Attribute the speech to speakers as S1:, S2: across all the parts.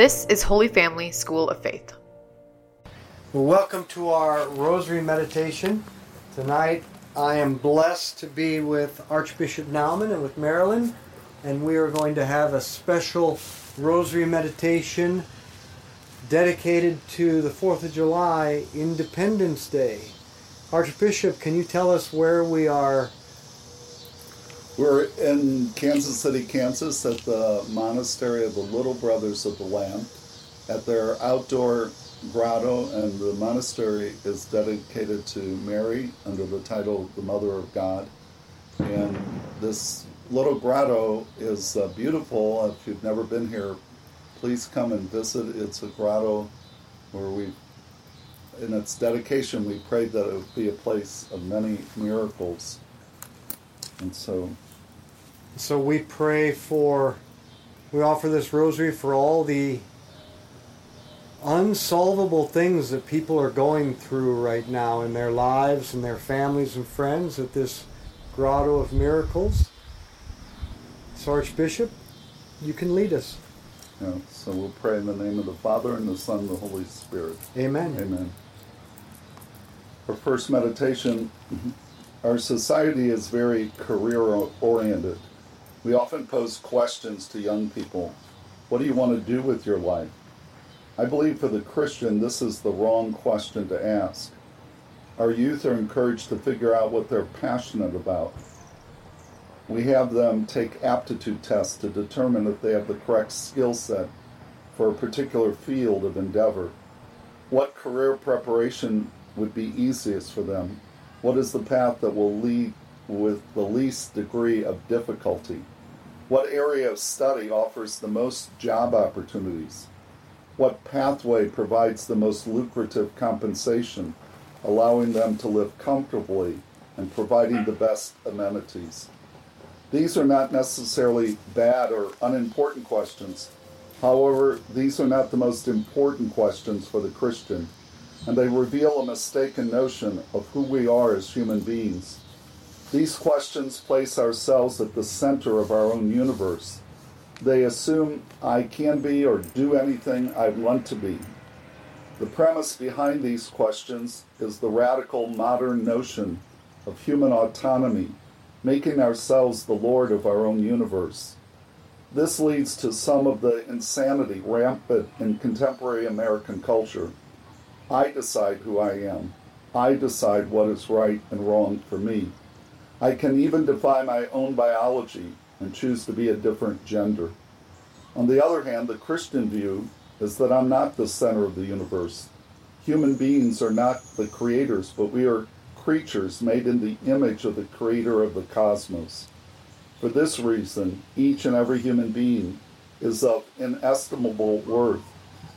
S1: This is Holy Family School of Faith.
S2: Well, welcome to our Rosary Meditation. Tonight I am blessed to be with Archbishop Naumann and with Marilyn, and we are going to have a special Rosary Meditation dedicated to the 4th of July, Independence Day. Archbishop, can you tell us where we are?
S3: We're in Kansas City, Kansas, at the Monastery of the Little Brothers of the Lamb, at their outdoor grotto, and the monastery is dedicated to Mary under the title the Mother of God. And this little grotto is uh, beautiful. If you've never been here, please come and visit. It's a grotto where we, in its dedication, we prayed that it would be a place of many miracles. And so
S2: So we pray for, we offer this rosary for all the unsolvable things that people are going through right now in their lives and their families and friends at this grotto of miracles. So, Archbishop, you can lead us.
S3: Yeah, so we'll pray in the name of the Father and the Son and the Holy Spirit.
S2: Amen.
S3: Amen. Our first meditation our society is very career oriented. We often pose questions to young people What do you want to do with your life? I believe for the Christian, this is the wrong question to ask. Our youth are encouraged to figure out what they're passionate about. We have them take aptitude tests to determine if they have the correct skill set for a particular field of endeavor. What career preparation would be easiest for them? What is the path that will lead with the least degree of difficulty? What area of study offers the most job opportunities? What pathway provides the most lucrative compensation, allowing them to live comfortably and providing the best amenities? These are not necessarily bad or unimportant questions. However, these are not the most important questions for the Christian, and they reveal a mistaken notion of who we are as human beings. These questions place ourselves at the center of our own universe. They assume I can be or do anything I want to be. The premise behind these questions is the radical modern notion of human autonomy, making ourselves the Lord of our own universe. This leads to some of the insanity rampant in contemporary American culture. I decide who I am. I decide what is right and wrong for me. I can even defy my own biology and choose to be a different gender. On the other hand, the Christian view is that I'm not the center of the universe. Human beings are not the creators, but we are creatures made in the image of the creator of the cosmos. For this reason, each and every human being is of inestimable worth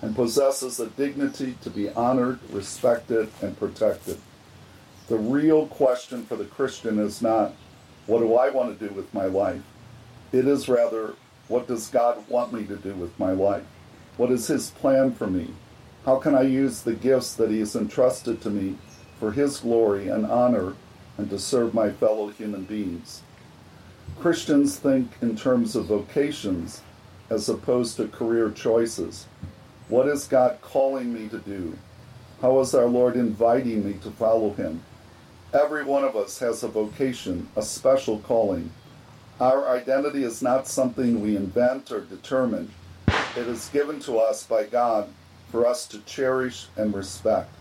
S3: and possesses a dignity to be honored, respected, and protected. The real question for the Christian is not, what do I want to do with my life? It is rather, what does God want me to do with my life? What is His plan for me? How can I use the gifts that He has entrusted to me for His glory and honor and to serve my fellow human beings? Christians think in terms of vocations as opposed to career choices. What is God calling me to do? How is our Lord inviting me to follow Him? Every one of us has a vocation, a special calling. Our identity is not something we invent or determine. It is given to us by God for us to cherish and respect.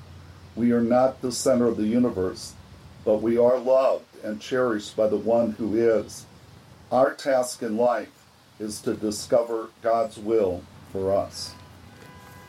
S3: We are not the center of the universe, but we are loved and cherished by the one who is. Our task in life is to discover God's will for us.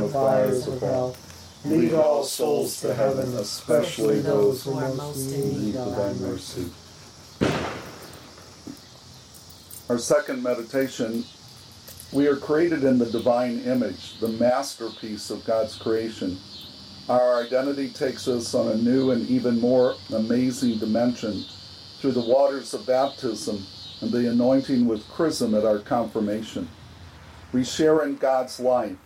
S3: the fires of hell. Lead all souls to heaven, especially those who are most in need of thy mercy. Our second meditation we are created in the divine image, the masterpiece of God's creation. Our identity takes us on a new and even more amazing dimension through the waters of baptism and the anointing with chrism at our confirmation. We share in God's life.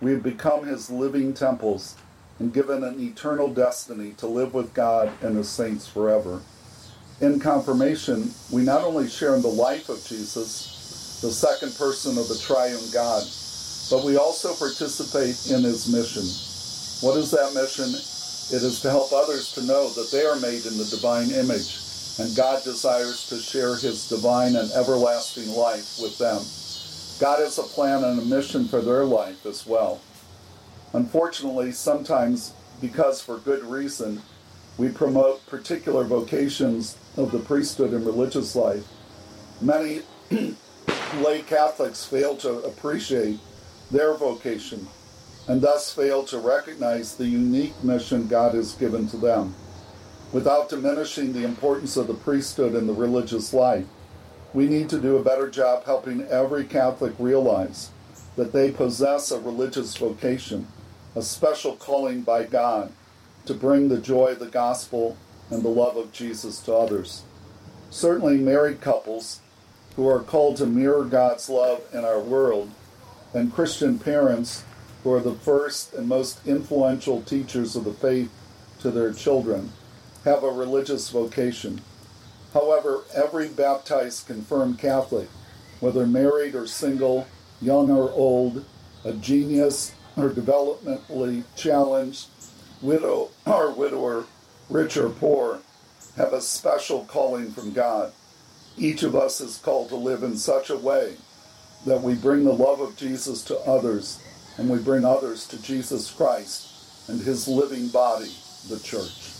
S3: We have become his living temples and given an eternal destiny to live with God and his saints forever. In confirmation, we not only share in the life of Jesus, the second person of the triune God, but we also participate in his mission. What is that mission? It is to help others to know that they are made in the divine image, and God desires to share his divine and everlasting life with them. God has a plan and a mission for their life as well. Unfortunately, sometimes, because for good reason, we promote particular vocations of the priesthood and religious life. Many lay Catholics fail to appreciate their vocation and thus fail to recognize the unique mission God has given to them. Without diminishing the importance of the priesthood and the religious life, we need to do a better job helping every Catholic realize that they possess a religious vocation, a special calling by God to bring the joy of the gospel and the love of Jesus to others. Certainly, married couples who are called to mirror God's love in our world, and Christian parents who are the first and most influential teachers of the faith to their children, have a religious vocation. However, every baptized confirmed Catholic, whether married or single, young or old, a genius or developmentally challenged, widow or widower, rich or poor, have a special calling from God. Each of us is called to live in such a way that we bring the love of Jesus to others and we bring others to Jesus Christ and his living body, the church.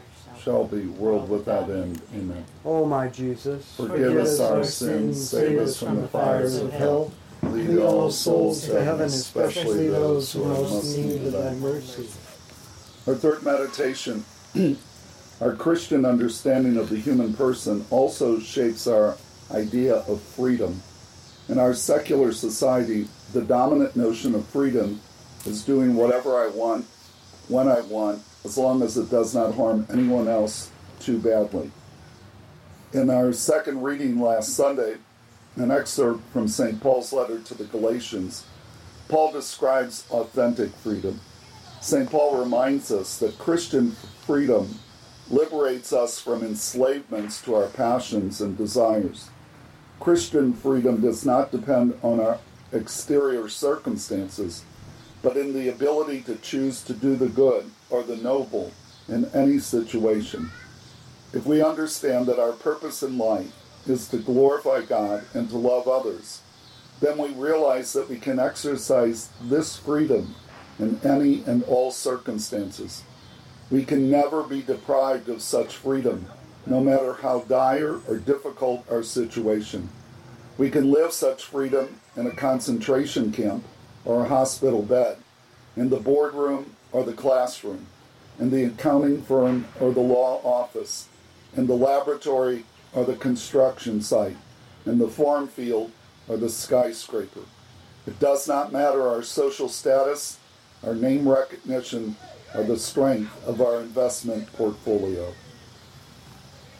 S3: shall be, world without end. Amen.
S2: O my Jesus,
S3: Forgive us our sins, save us from the fires of hell. Lead all souls to heaven, especially those who are most need of thy mercy. Our third meditation, our Christian understanding of the human person also shapes our idea of freedom. In our secular society, the dominant notion of freedom is doing whatever I want, when I want, as long as it does not harm anyone else too badly. In our second reading last Sunday, an excerpt from St. Paul's letter to the Galatians, Paul describes authentic freedom. St. Paul reminds us that Christian freedom liberates us from enslavements to our passions and desires. Christian freedom does not depend on our exterior circumstances, but in the ability to choose to do the good or the noble in any situation. If we understand that our purpose in life is to glorify God and to love others, then we realize that we can exercise this freedom in any and all circumstances. We can never be deprived of such freedom, no matter how dire or difficult our situation. We can live such freedom in a concentration camp or a hospital bed, in the boardroom or the classroom, in the accounting firm or the law office, in the laboratory or the construction site, in the farm field or the skyscraper. It does not matter our social status, our name recognition, or the strength of our investment portfolio.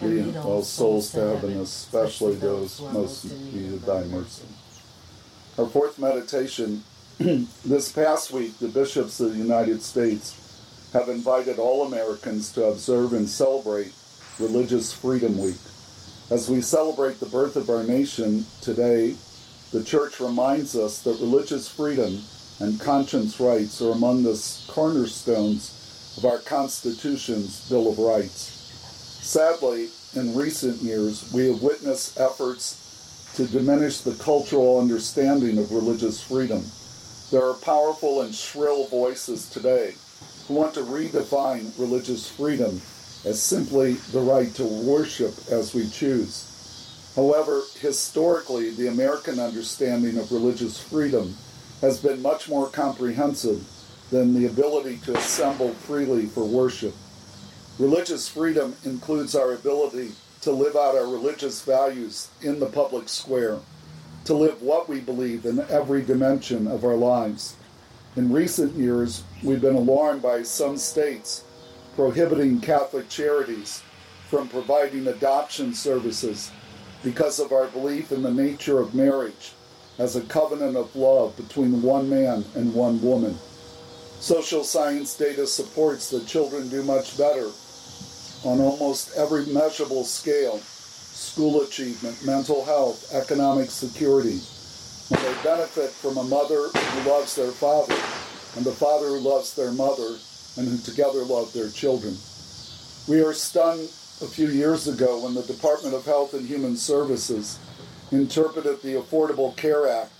S3: Lead all souls to heaven, especially those most in need of thy mercy. Our fourth meditation this past week, the bishops of the United States have invited all Americans to observe and celebrate Religious Freedom Week. As we celebrate the birth of our nation today, the Church reminds us that religious freedom and conscience rights are among the cornerstones of our Constitution's Bill of Rights. Sadly, in recent years, we have witnessed efforts to diminish the cultural understanding of religious freedom. There are powerful and shrill voices today who want to redefine religious freedom as simply the right to worship as we choose. However, historically, the American understanding of religious freedom has been much more comprehensive than the ability to assemble freely for worship. Religious freedom includes our ability to live out our religious values in the public square, to live what we believe in every dimension of our lives. In recent years, we've been alarmed by some states prohibiting Catholic charities from providing adoption services because of our belief in the nature of marriage as a covenant of love between one man and one woman. Social science data supports that children do much better on almost every measurable scale school achievement, mental health, economic security when they benefit from a mother who loves their father and the father who loves their mother and who together love their children. We are stunned a few years ago when the Department of Health and Human Services interpreted the Affordable Care Act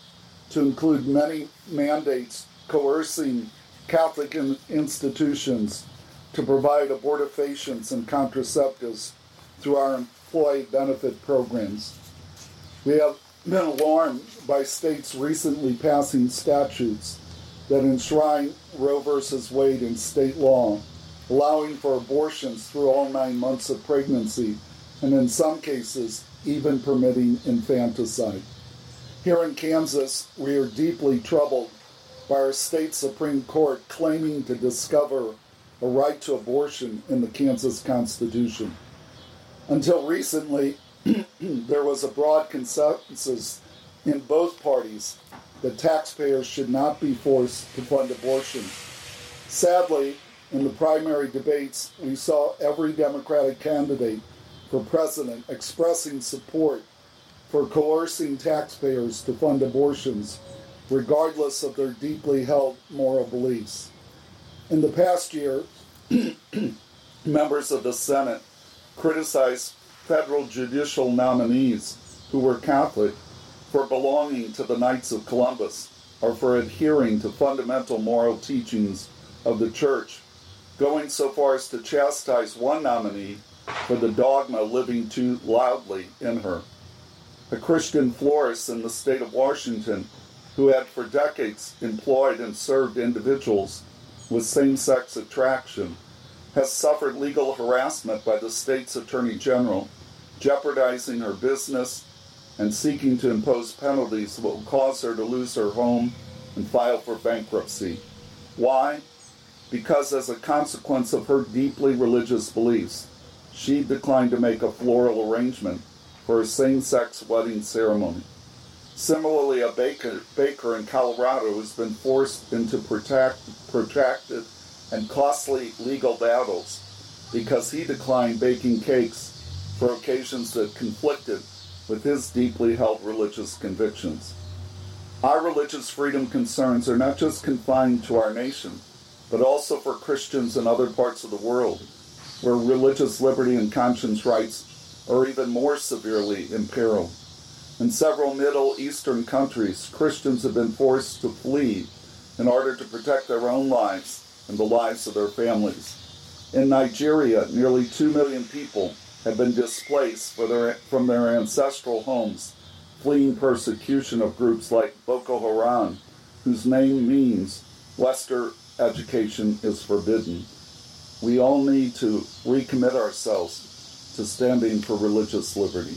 S3: to include many mandates coercing Catholic institutions to provide abortifacients and contraceptives through our employee benefit programs. We have been alarmed by states recently passing statutes that enshrine Roe v. Wade in state law, allowing for abortions through all nine months of pregnancy, and in some cases, even permitting infanticide. Here in Kansas, we are deeply troubled by our state Supreme Court claiming to discover a right to abortion in the Kansas Constitution. Until recently, there was a broad consensus in both parties that taxpayers should not be forced to fund abortion. Sadly, in the primary debates, we saw every Democratic candidate for president expressing support for coercing taxpayers to fund abortions, regardless of their deeply held moral beliefs. In the past year, members of the Senate criticized federal judicial nominees who were Catholic for belonging to the Knights of Columbus or for adhering to fundamental moral teachings of the Church, going so far as to chastise one nominee for the dogma living too loudly in her. A Christian florist in the state of Washington who had for decades employed and served individuals with same sex attraction, has suffered legal harassment by the state's attorney general, jeopardizing her business and seeking to impose penalties that will cause her to lose her home and file for bankruptcy. Why? Because, as a consequence of her deeply religious beliefs, she declined to make a floral arrangement for a same sex wedding ceremony. Similarly, a baker, baker in Colorado has been forced into protract, protracted and costly legal battles because he declined baking cakes for occasions that conflicted with his deeply held religious convictions. Our religious freedom concerns are not just confined to our nation, but also for Christians in other parts of the world, where religious liberty and conscience rights are even more severely imperiled. In several Middle Eastern countries, Christians have been forced to flee in order to protect their own lives and the lives of their families. In Nigeria, nearly 2 million people have been displaced their, from their ancestral homes, fleeing persecution of groups like Boko Haram, whose name means Western education is forbidden. We all need to recommit ourselves to standing for religious liberty.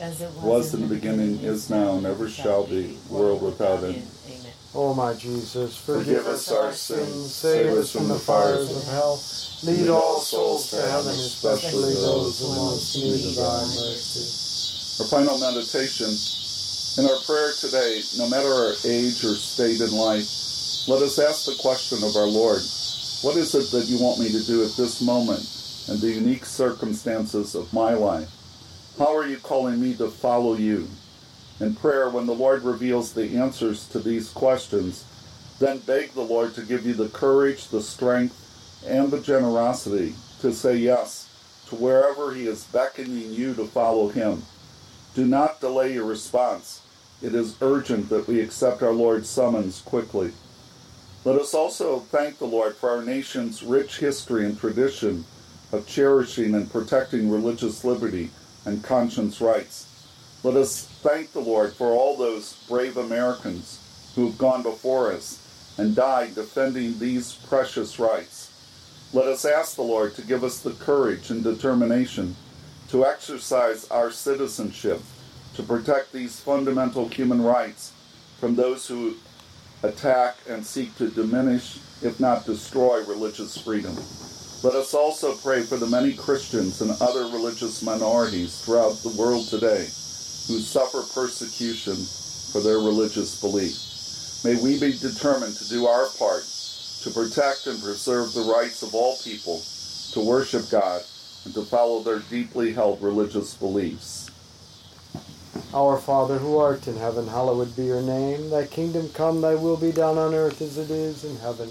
S4: As it was,
S3: Was in the beginning, is now, and ever shall be, world without end.
S4: Amen.
S2: O my Jesus,
S3: Forgive
S2: forgive
S3: us
S2: us
S3: our
S2: our
S3: sins,
S2: sins, save us from the fires of hell. Lead all souls to heaven, especially those who most need thy mercy.
S3: Our final meditation. In our prayer today, no matter our age or state in life, let us ask the question of our Lord What is it that you want me to do at this moment and the unique circumstances of my life? How are you calling me to follow you? In prayer, when the Lord reveals the answers to these questions, then beg the Lord to give you the courage, the strength, and the generosity to say yes to wherever He is beckoning you to follow Him. Do not delay your response. It is urgent that we accept our Lord's summons quickly. Let us also thank the Lord for our nation's rich history and tradition of cherishing and protecting religious liberty and conscience rights. Let us thank the Lord for all those brave Americans who have gone before us and died defending these precious rights. Let us ask the Lord to give us the courage and determination to exercise our citizenship to protect these fundamental human rights from those who attack and seek to diminish, if not destroy, religious freedom. Let us also pray for the many Christians and other religious minorities throughout the world today who suffer persecution for their religious belief. May we be determined to do our part to protect and preserve the rights of all people to worship God and to follow their deeply held religious beliefs.
S2: Our Father who art in heaven, hallowed be your name. Thy kingdom come, thy will be done on earth as it is in heaven.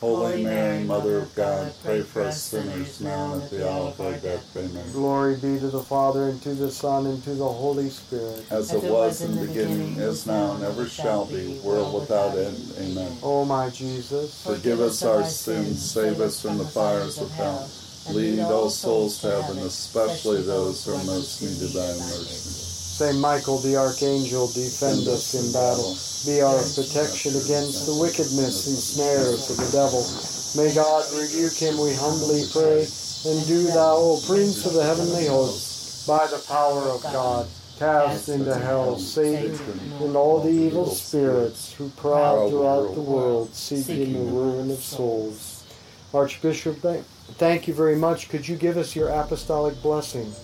S3: Holy Mary, Mother of God, pray for us sinners now and at the hour of our death. Amen.
S2: Glory be to the Father, and to the Son, and to the Holy Spirit.
S3: As it was in the beginning, is now, and ever shall be, world without end. Amen.
S2: O oh, my Jesus,
S3: Forgive us our sins, save us from the fires of hell. Lead all souls to heaven, especially those who are most needed thy mercy.
S2: Saint Michael the Archangel, defend us in battle. Be our protection against the wickedness and snares of the devil. May God rebuke him, we humbly pray. And do thou, O Prince of the heavenly hosts, by the power of God, cast into hell Satan and all the evil spirits who prowl throughout the world, seeking the ruin of souls. Archbishop, thank- thank you very much. Could you give us your apostolic blessing?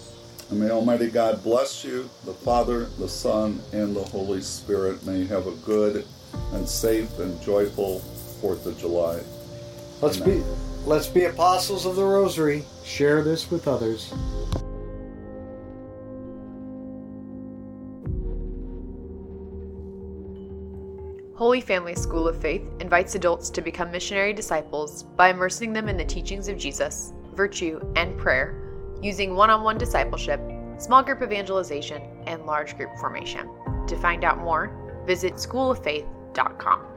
S3: And may Almighty God bless you, the Father, the Son, and the Holy Spirit. May you have a good and safe and joyful Fourth of July.
S2: Let's
S3: Amen.
S2: be let's be apostles of the rosary. Share this with others.
S1: Holy Family School of Faith invites adults to become missionary disciples by immersing them in the teachings of Jesus, virtue, and prayer, using one on one discipleship, small group evangelization, and large group formation. To find out more, visit schooloffaith.com.